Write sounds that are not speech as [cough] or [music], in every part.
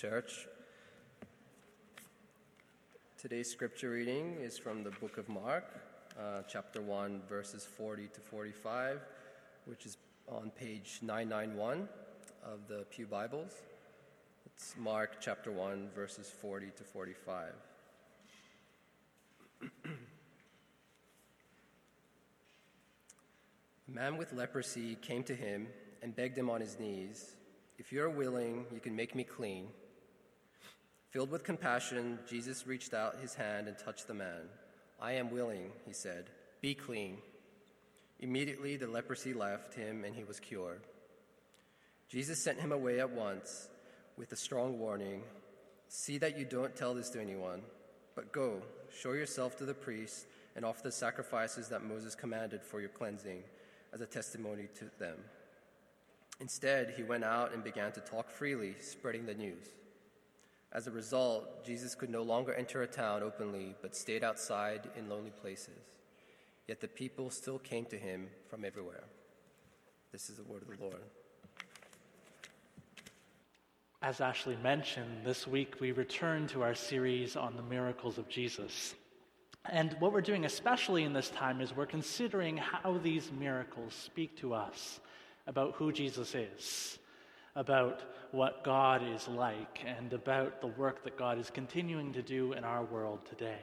church. Today's scripture reading is from the book of Mark, uh, chapter 1, verses 40 to 45, which is on page 991 of the Pew Bibles. It's Mark chapter 1, verses 40 to 45. A man with leprosy came to him and begged him on his knees, If you are willing, you can make me clean. Filled with compassion, Jesus reached out his hand and touched the man. I am willing, he said. Be clean. Immediately the leprosy left him and he was cured. Jesus sent him away at once with a strong warning See that you don't tell this to anyone, but go, show yourself to the priest, and offer the sacrifices that Moses commanded for your cleansing as a testimony to them. Instead, he went out and began to talk freely, spreading the news. As a result, Jesus could no longer enter a town openly, but stayed outside in lonely places. Yet the people still came to him from everywhere. This is the word of the Lord. As Ashley mentioned, this week we return to our series on the miracles of Jesus. And what we're doing, especially in this time, is we're considering how these miracles speak to us about who Jesus is about what God is like and about the work that God is continuing to do in our world today.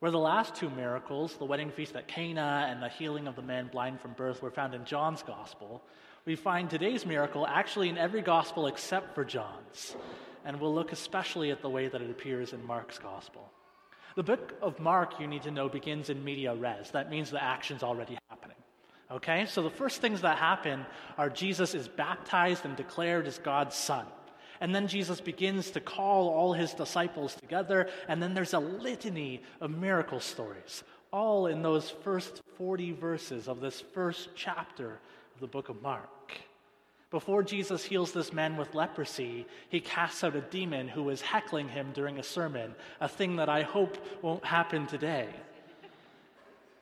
Where the last two miracles, the wedding feast at Cana and the healing of the man blind from birth, were found in John's gospel, we find today's miracle actually in every gospel except for John's. And we'll look especially at the way that it appears in Mark's gospel. The book of Mark, you need to know, begins in media res. That means the action's already. Okay, so the first things that happen are Jesus is baptized and declared as God's son. And then Jesus begins to call all his disciples together, and then there's a litany of miracle stories, all in those first 40 verses of this first chapter of the book of Mark. Before Jesus heals this man with leprosy, he casts out a demon who was heckling him during a sermon, a thing that I hope won't happen today.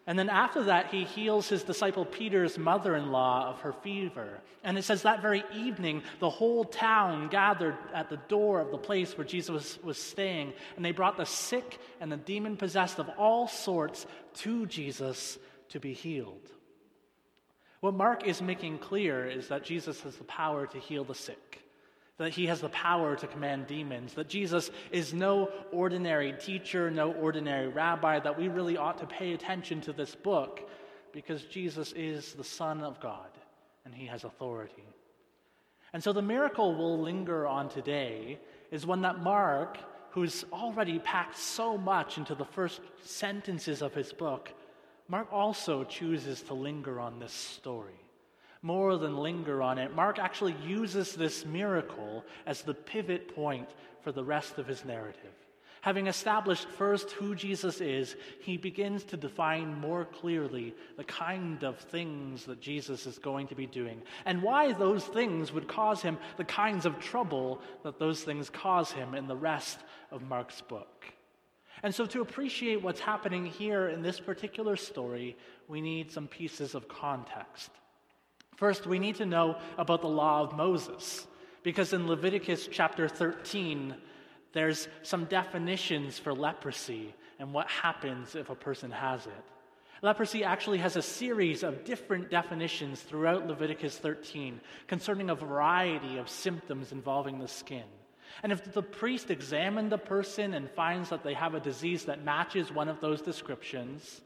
And then after that, he heals his disciple Peter's mother in law of her fever. And it says that very evening, the whole town gathered at the door of the place where Jesus was, staying, and they brought the sick and the demon possessed of all sorts to Jesus to be healed. What Mark is making clear is that Jesus has the power to heal the sick that he has the power to command demons, that Jesus is no ordinary teacher, no ordinary rabbi, that we really ought to pay attention to this book because Jesus is the Son of God and he has authority. And so the miracle we'll linger on today is one that Mark, who's already packed so much into the first sentences of his book, Mark also chooses to linger on this story more than linger on it, Mark actually uses this miracle as the pivot point for the rest of his narrative. Having established first who Jesus is, he begins to define more clearly the kind of things that Jesus is going to be doing and why those things would cause him the kinds of trouble that those things cause him in the rest of Mark's book. And so, to appreciate what's happening here in this particular story, we need some pieces of context. First, we need to know about the law of Moses, because in Leviticus chapter 13, there's some definitions for leprosy and what happens if a person has it. Leprosy actually has a series of different definitions throughout Leviticus 13 concerning a variety of symptoms involving the skin. And if the priest examined the person and finds that they have a disease that matches one of those descriptions,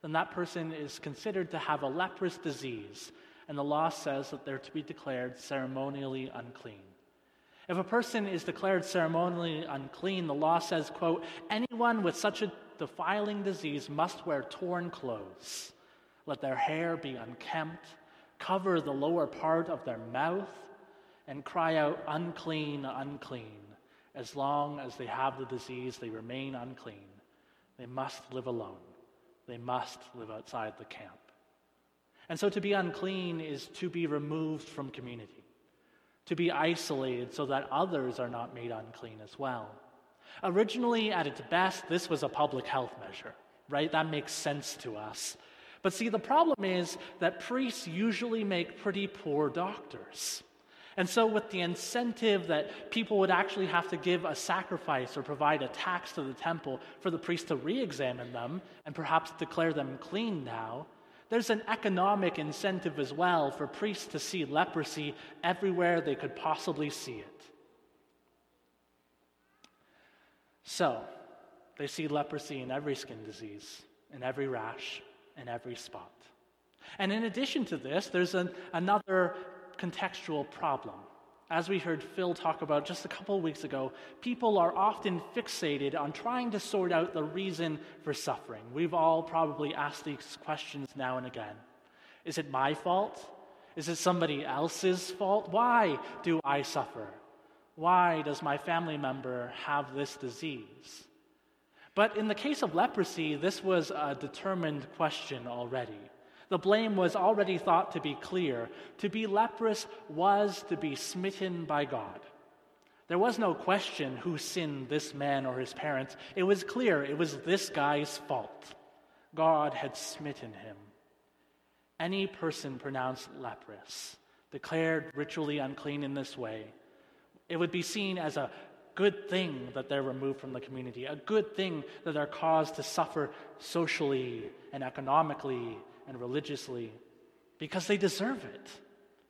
then that person is considered to have a leprous disease and the law says that they're to be declared ceremonially unclean. If a person is declared ceremonially unclean, the law says, quote, anyone with such a defiling disease must wear torn clothes. Let their hair be unkempt, cover the lower part of their mouth, and cry out, unclean, unclean. As long as they have the disease, they remain unclean. They must live alone. They must live outside the camp. And so to be unclean is to be removed from community, to be isolated so that others are not made unclean as well. Originally, at its best, this was a public health measure, right? That makes sense to us. But see, the problem is that priests usually make pretty poor doctors. And so, with the incentive that people would actually have to give a sacrifice or provide a tax to the temple for the priest to re examine them and perhaps declare them clean now, there's an economic incentive as well for priests to see leprosy everywhere they could possibly see it. So, they see leprosy in every skin disease, in every rash, in every spot. And in addition to this, there's an, another contextual problem. As we heard Phil talk about just a couple weeks ago, people are often fixated on trying to sort out the reason for suffering. We've all probably asked these questions now and again. Is it my fault? Is it somebody else's fault? Why do I suffer? Why does my family member have this disease? But in the case of leprosy, this was a determined question already. The blame was already thought to be clear. To be leprous was to be smitten by God. There was no question who sinned, this man or his parents. It was clear it was this guy's fault. God had smitten him. Any person pronounced leprous, declared ritually unclean in this way, it would be seen as a good thing that they're removed from the community, a good thing that they're caused to suffer socially and economically and religiously because they deserve it,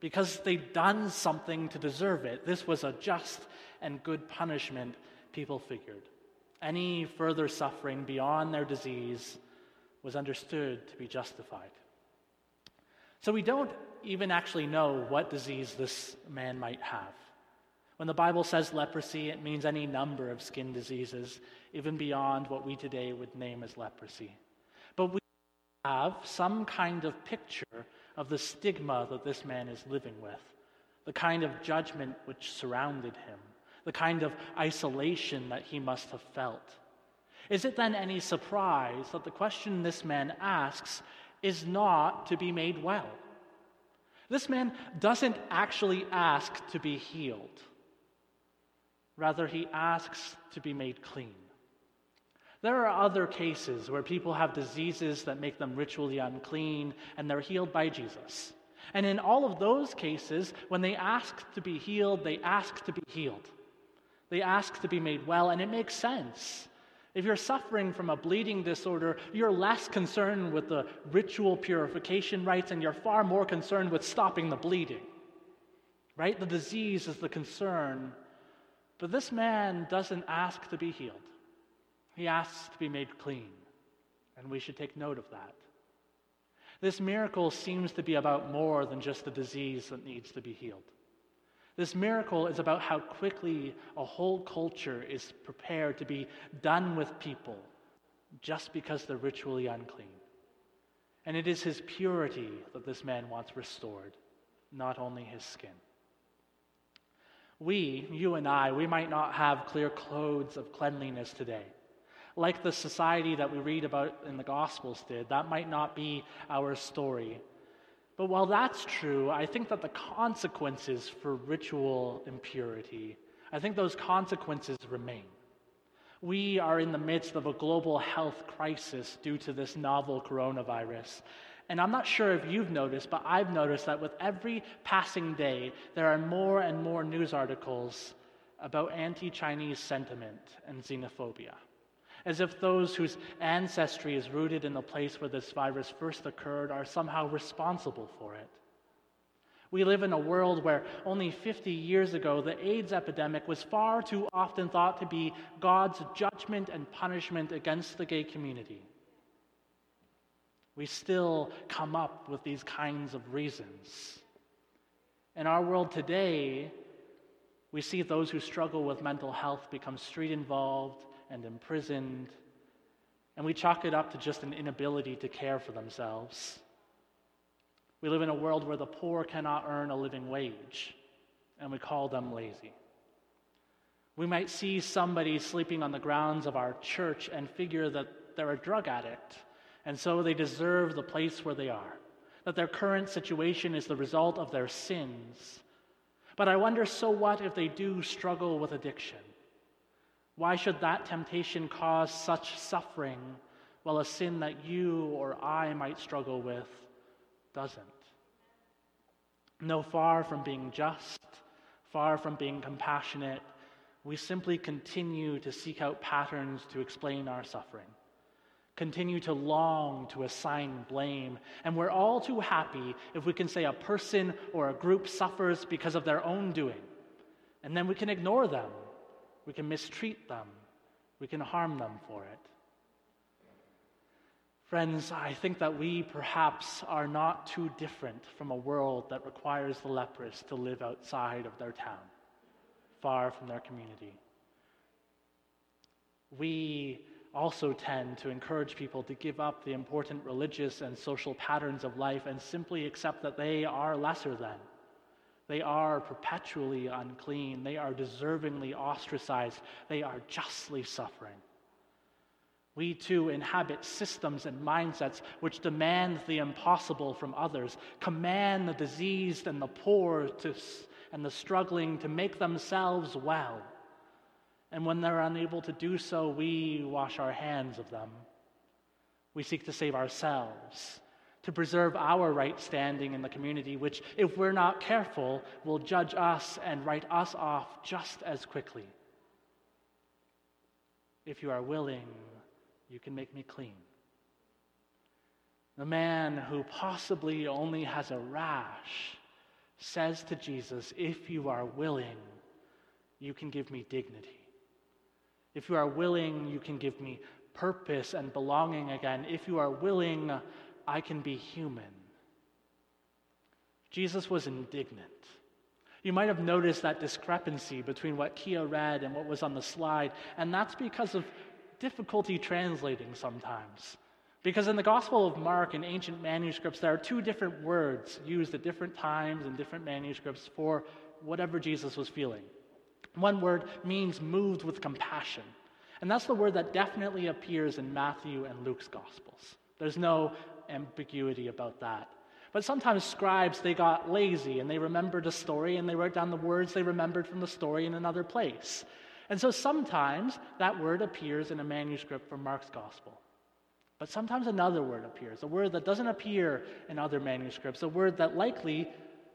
because they've done something to deserve it. This was a just and good punishment, people figured. Any further suffering beyond their disease was understood to be justified. So we don't even actually know what disease this man might have. When the Bible says leprosy, it means any number of skin diseases, even beyond what we today would name as leprosy. But we have some kind of picture of the stigma that this man is living with, the kind of judgment which surrounded him, the kind of isolation that he must have felt. Is it then any surprise that the question this man asks is not to be made well? This man doesn't actually ask to be healed. Rather, he asks to be made clean. There are other cases where people have diseases that make them ritually unclean and they're healed by Jesus. And in all of those cases, when they ask to be healed, they ask to be healed. They ask to be made well, and it makes sense. If you're suffering from a bleeding disorder, you're less concerned with the ritual purification rites and you're far more concerned with stopping the bleeding. Right? The disease is the concern. But this man doesn't ask to be healed. He asks to be made clean, and we should take note of that. This miracle seems to be about more than just the disease that needs to be healed. This miracle is about how quickly a whole culture is prepared to be done with people just because they're ritually unclean. And it is his purity that this man wants restored, not only his skin. We, you and I, we might not have clear codes of cleanliness today like the society that we read about in the Gospels did. That might not be our story. But while that's true, I think that the consequences for ritual impurity, I think those consequences remain. We are in the midst of a global health crisis due to this novel coronavirus. And I'm not sure if you've noticed, but I've noticed that with every passing day, there are more and more news articles about anti Chinese sentiment and xenophobia as if those whose ancestry is rooted in the place where this virus first occurred are somehow responsible for it. We live in a world where only 50 years ago the AIDS epidemic was far too often thought to be God's judgment and punishment against the gay community. We still come up with these kinds of reasons. In our world today, we see those who struggle with mental health become street involved and imprisoned, and we chalk it up to just an inability to care for themselves. We live in a world where the poor cannot earn a living wage, and we call them lazy. We might see somebody sleeping on the grounds of our church and figure that they're a drug addict, and so they deserve the place where they are, that their current situation is the result of their sins. But I wonder so what if they do struggle with addiction? Why should that temptation cause such suffering while a sin that you or I might struggle with doesn't? No, far from being just, far from being compassionate, we simply continue to seek out patterns to explain our suffering, continue to long to assign blame, and we're all too happy if we can say a person or a group suffers because of their own doing, and then we can ignore them, we can mistreat them, we can harm them for it. Friends, I think that we perhaps are not too different from a world that requires the leprous to live outside of their town far from their community. We also tend to encourage people to give up the important religious and social patterns of life and simply accept that they are lesser than. They are perpetually unclean. They are deservingly ostracized. They are justly suffering. We too inhabit systems and mindsets which demand the impossible from others, command the diseased and the poor to and the struggling to make themselves well. And when they're unable to do so, we wash our hands of them. We seek to save ourselves, to preserve our right standing in the community, which, if we're not careful, will judge us and write us off just as quickly. If you are willing, you can make me clean. The man who possibly only has a rash says to Jesus, If you are willing, you can give me dignity. If you are willing, you can give me purpose and belonging again. If you are willing, I can be human. Jesus was indignant. You might have noticed that discrepancy between what Kia read and what was on the slide, and that's because of difficulty translating sometimes. Because in the Gospel of Mark, in ancient manuscripts, there are two different words used at different times in different manuscripts for whatever Jesus was feeling. One word means moved with compassion. And that's the word that definitely appears in Matthew and Luke's Gospels. There's no ambiguity about that. But sometimes scribes, they got lazy and they remembered a story and they wrote down the words they remembered from the story in another place. And so sometimes that word appears in a manuscript from Mark's Gospel. But sometimes another word appears, a word that doesn't appear in other manuscripts, a word that likely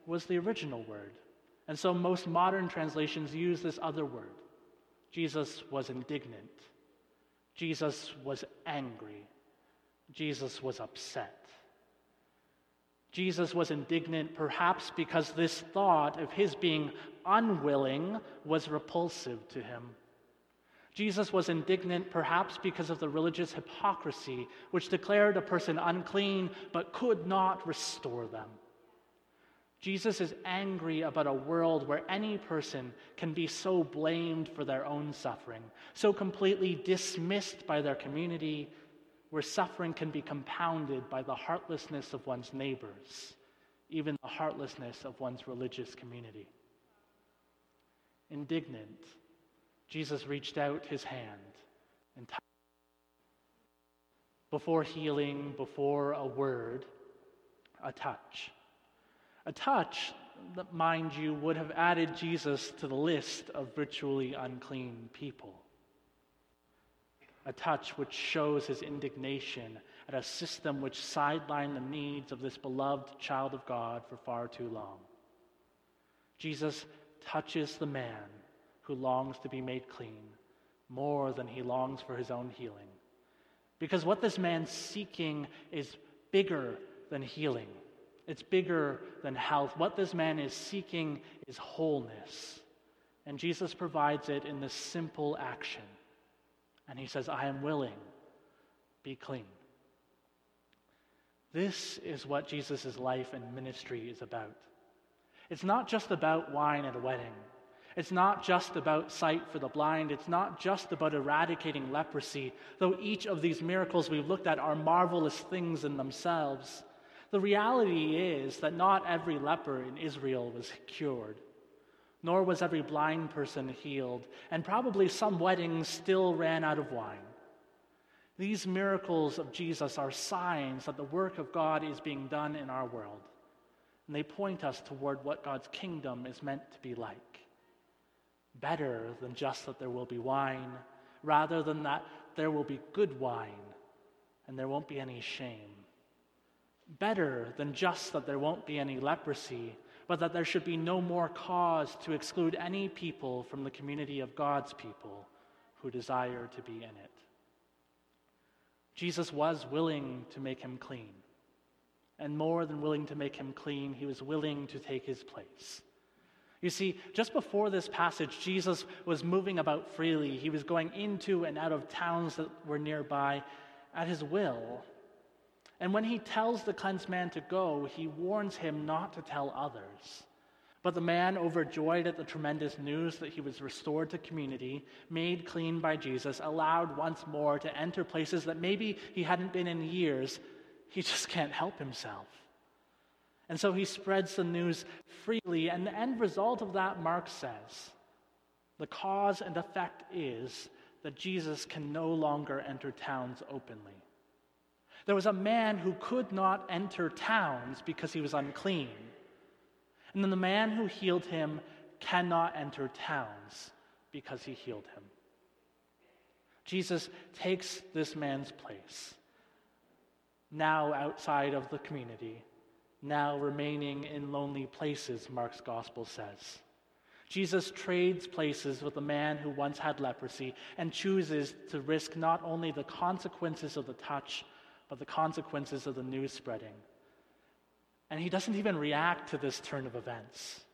was the original word. And so most modern translations use this other word. Jesus was indignant. Jesus was angry. Jesus was upset. Jesus was indignant perhaps because this thought of his being unwilling was repulsive to him. Jesus was indignant perhaps because of the religious hypocrisy which declared a person unclean but could not restore them. Jesus is angry about a world where any person can be so blamed for their own suffering, so completely dismissed by their community, where suffering can be compounded by the heartlessness of one's neighbors, even the heartlessness of one's religious community. Indignant Jesus reached out his hand and touched. Before healing, before a word, a touch. A touch that, mind you, would have added Jesus to the list of virtually unclean people. A touch which shows his indignation at a system which sidelined the needs of this beloved child of God for far too long. Jesus touches the man who longs to be made clean more than he longs for his own healing. Because what this man's seeking is bigger than healing, it's bigger than health. What this man is seeking is wholeness. And Jesus provides it in this simple action. And he says, I am willing, be clean. This is what Jesus' life and ministry is about. It's not just about wine at a wedding. It's not just about sight for the blind. It's not just about eradicating leprosy, though each of these miracles we've looked at are marvelous things in themselves. The reality is that not every leper in Israel was cured, nor was every blind person healed, and probably some weddings still ran out of wine. These miracles of Jesus are signs that the work of God is being done in our world, and they point us toward what God's kingdom is meant to be like better than just that there will be wine, rather than that there will be good wine and there won't be any shame. Better than just that there won't be any leprosy, but that there should be no more cause to exclude any people from the community of God's people who desire to be in it. Jesus was willing to make him clean. And more than willing to make him clean, he was willing to take his place. You see, just before this passage, Jesus was moving about freely. He was going into and out of towns that were nearby at his will. And when he tells the cleansed man to go, he warns him not to tell others. But the man, overjoyed at the tremendous news that he was restored to community, made clean by Jesus, allowed once more to enter places that maybe he hadn't been in years, he [laughs] just can't help himself. And so he spreads the news freely, and the end result of that, Mark says, the cause and effect is that Jesus can no longer enter towns openly. There was a man who could not enter towns because he was unclean. And then the man who healed him cannot enter towns because he healed him. Jesus takes this man's place, now outside of the community, now remaining in lonely places, Mark's gospel says. Jesus trades places with a man who once had leprosy and chooses to risk not only the consequences of the touch, but the consequences of the news spreading. And he doesn't even react to this turn of events.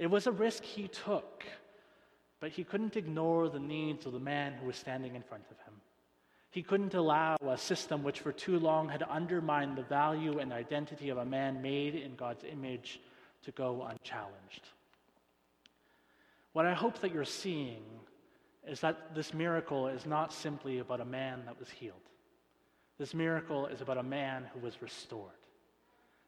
It was a risk he took, but he couldn't ignore the needs of the man who was standing in front of him. He couldn't allow a system which for too long had undermined the value and identity of a man made in God's image to go unchallenged. What I hope that you're seeing is that this miracle is not simply about a man that was healed. This miracle is about a man who was restored.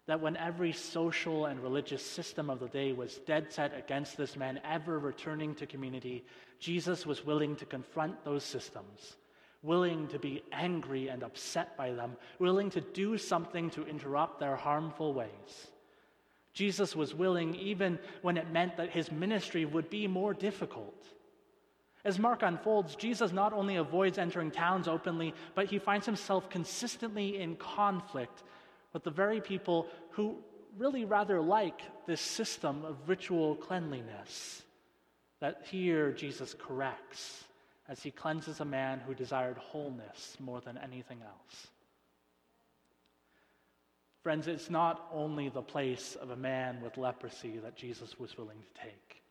That when every social and religious system of the day was dead set against this man ever returning to community, Jesus was willing to confront those systems, willing to be angry and upset by them, willing to do something to interrupt their harmful ways. Jesus was willing even when it meant that his ministry would be more difficult. As Mark unfolds, Jesus not only avoids entering towns openly, but he finds himself consistently in conflict with the very people who really rather like this system of ritual cleanliness that here Jesus corrects as he cleanses a man who desired wholeness more than anything else. Friends, it's not only the place of a man with leprosy that Jesus was willing to take.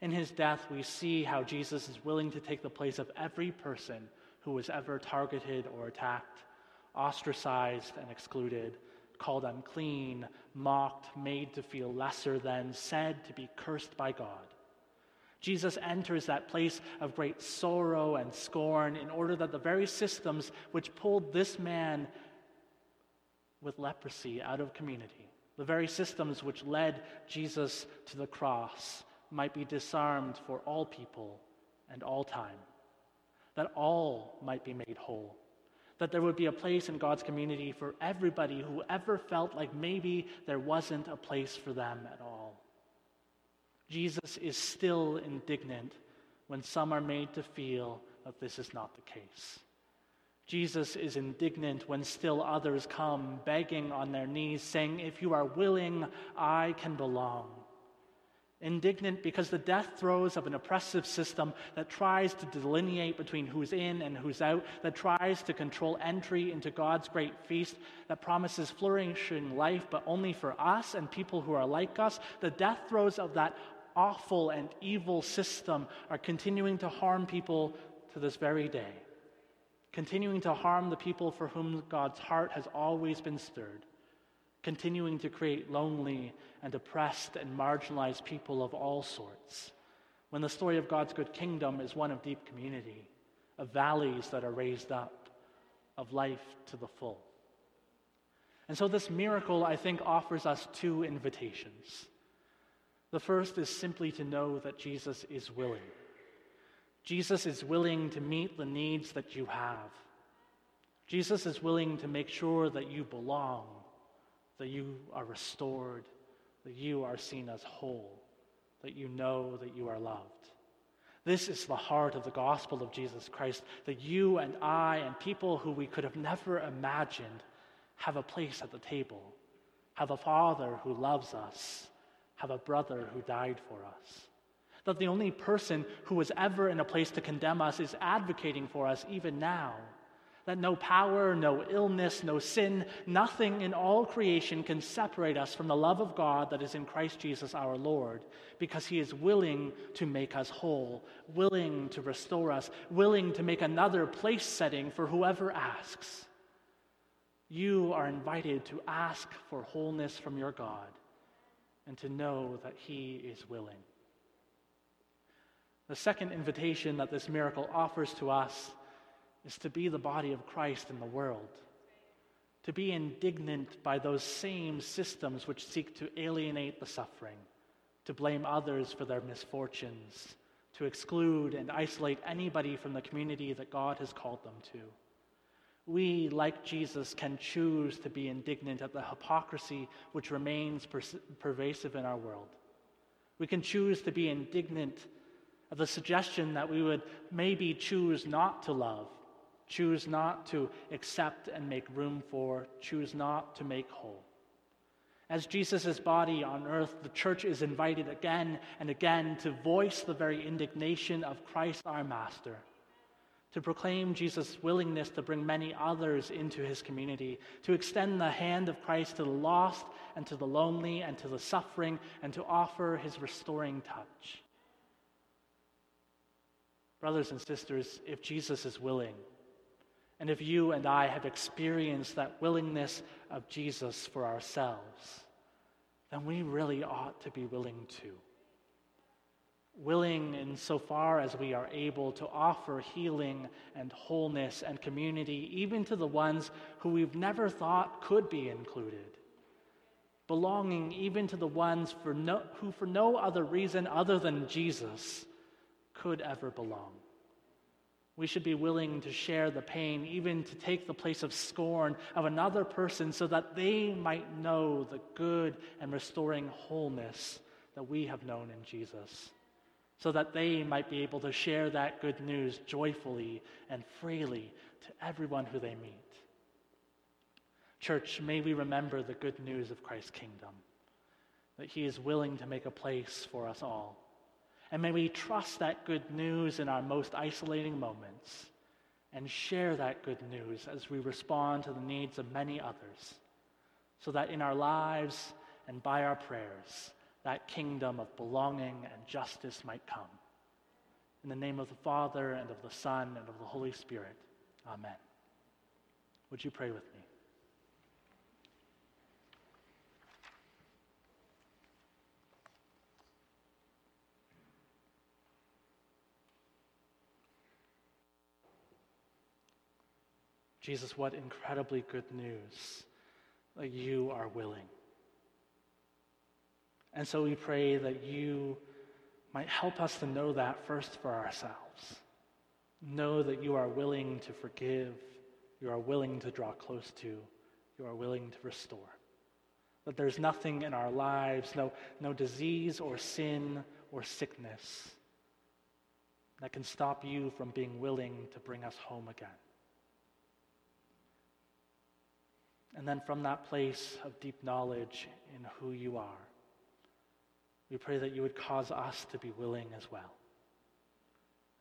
In his death, we see how Jesus is willing to take the place of every person who was ever targeted or attacked, ostracized and excluded, called unclean, mocked, made to feel lesser than, said to be cursed by God. Jesus enters that place of great sorrow and scorn in order that the very systems which pulled this man with leprosy out of community, the very systems which led Jesus to the cross, might be disarmed for all people and all time, that all might be made whole, that there would be a place in God's community for everybody who ever felt like maybe there wasn't a place for them at all. Jesus is still indignant when some are made to feel that this is not the case. Jesus is indignant when still others come begging on their knees, saying, If you are willing, I can belong indignant because the death throes of an oppressive system that tries to delineate between who's in and who's out, that tries to control entry into God's great feast, that promises flourishing life, but only for us and people who are like us, the death throes of that awful and evil system are continuing to harm people to this very day, continuing to harm the people for whom God's heart has always been stirred continuing to create lonely and oppressed and marginalized people of all sorts, when the story of God's good kingdom is one of deep community, of valleys that are raised up, of life to the full. And so, this miracle, I think, offers us two invitations. The first is simply to know that Jesus is willing. Jesus is willing to meet the needs that you have. Jesus is willing to make sure that you belong that you are restored, that you are seen as whole, that you know that you are loved. This is the heart of the gospel of Jesus Christ that you and I and people who we could have never imagined have a place at the table, have a Father who loves us, have a brother who died for us. That the only person who was ever in a place to condemn us is advocating for us even now. That no power, no illness, no sin, nothing in all creation can separate us from the love of God that is in Christ Jesus our Lord, because he is willing to make us whole, willing to restore us, willing to make another place setting for whoever asks. You are invited to ask for wholeness from your God and to know that He is willing. The second invitation that this miracle offers to us is to be the body of Christ in the world, to be indignant by those same systems which seek to alienate the suffering, to blame others for their misfortunes, to exclude and isolate anybody from the community that God has called them to. We, like Jesus, can choose to be indignant at the hypocrisy which remains per- pervasive in our world. We can choose to be indignant at the suggestion that we would maybe choose not to love, choose not to accept and make room for, choose not to make whole. As Jesus' body on earth, the church is invited again and again to voice the very indignation of Christ our Master to proclaim Jesus' willingness to bring many others into his community, to extend the hand of Christ to the lost and to the lonely and to the suffering, and to offer his restoring touch. Brothers and sisters, if Jesus is willing, and if you and I have experienced that willingness of Jesus for ourselves, then we really ought to be willing too willing insofar as we are able to offer healing and wholeness and community even to the ones who we've never thought could be included. Belonging even to the ones for no, who, for no other reason other than Jesus, could ever belong. We should be willing to share the pain, even to take the place of scorn of another person, so that they might know the good and restoring wholeness that we have known in Jesus so that they might be able to share that good news joyfully and freely to everyone who they meet. Church, may we remember the good news of Christ's kingdom, that he is willing to make a place for us all. And may we trust that good news in our most isolating moments and share that good news as we respond to the needs of many others, so that in our lives and by our prayers, that kingdom of belonging and justice might come. In the name of the Father, and of the Son, and of the Holy Spirit. Amen. Would you pray with me? Jesus, what incredibly good news that you are willing. And so we pray that you might help us to know that first for ourselves. Know that you are willing to forgive, you are willing to draw close to, you are willing to restore. That there's nothing in our lives, no, no disease or sin or sickness that can stop you from being willing to bring us home again. And then from that place of deep knowledge in who you are, we pray that you would cause us to be willing as well.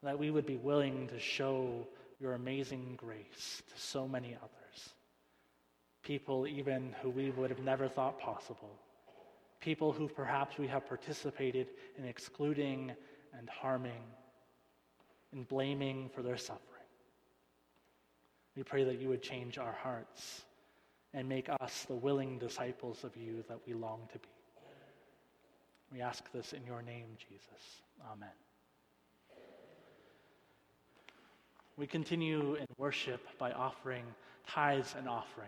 That we would be willing to show your amazing grace to so many others. People, even who we would have never thought possible. People who perhaps we have participated in excluding and harming, in blaming for their suffering. We pray that you would change our hearts and make us the willing disciples of you that we long to be. We ask this in your name, Jesus. Amen. We continue in worship by offering tithes and offerings.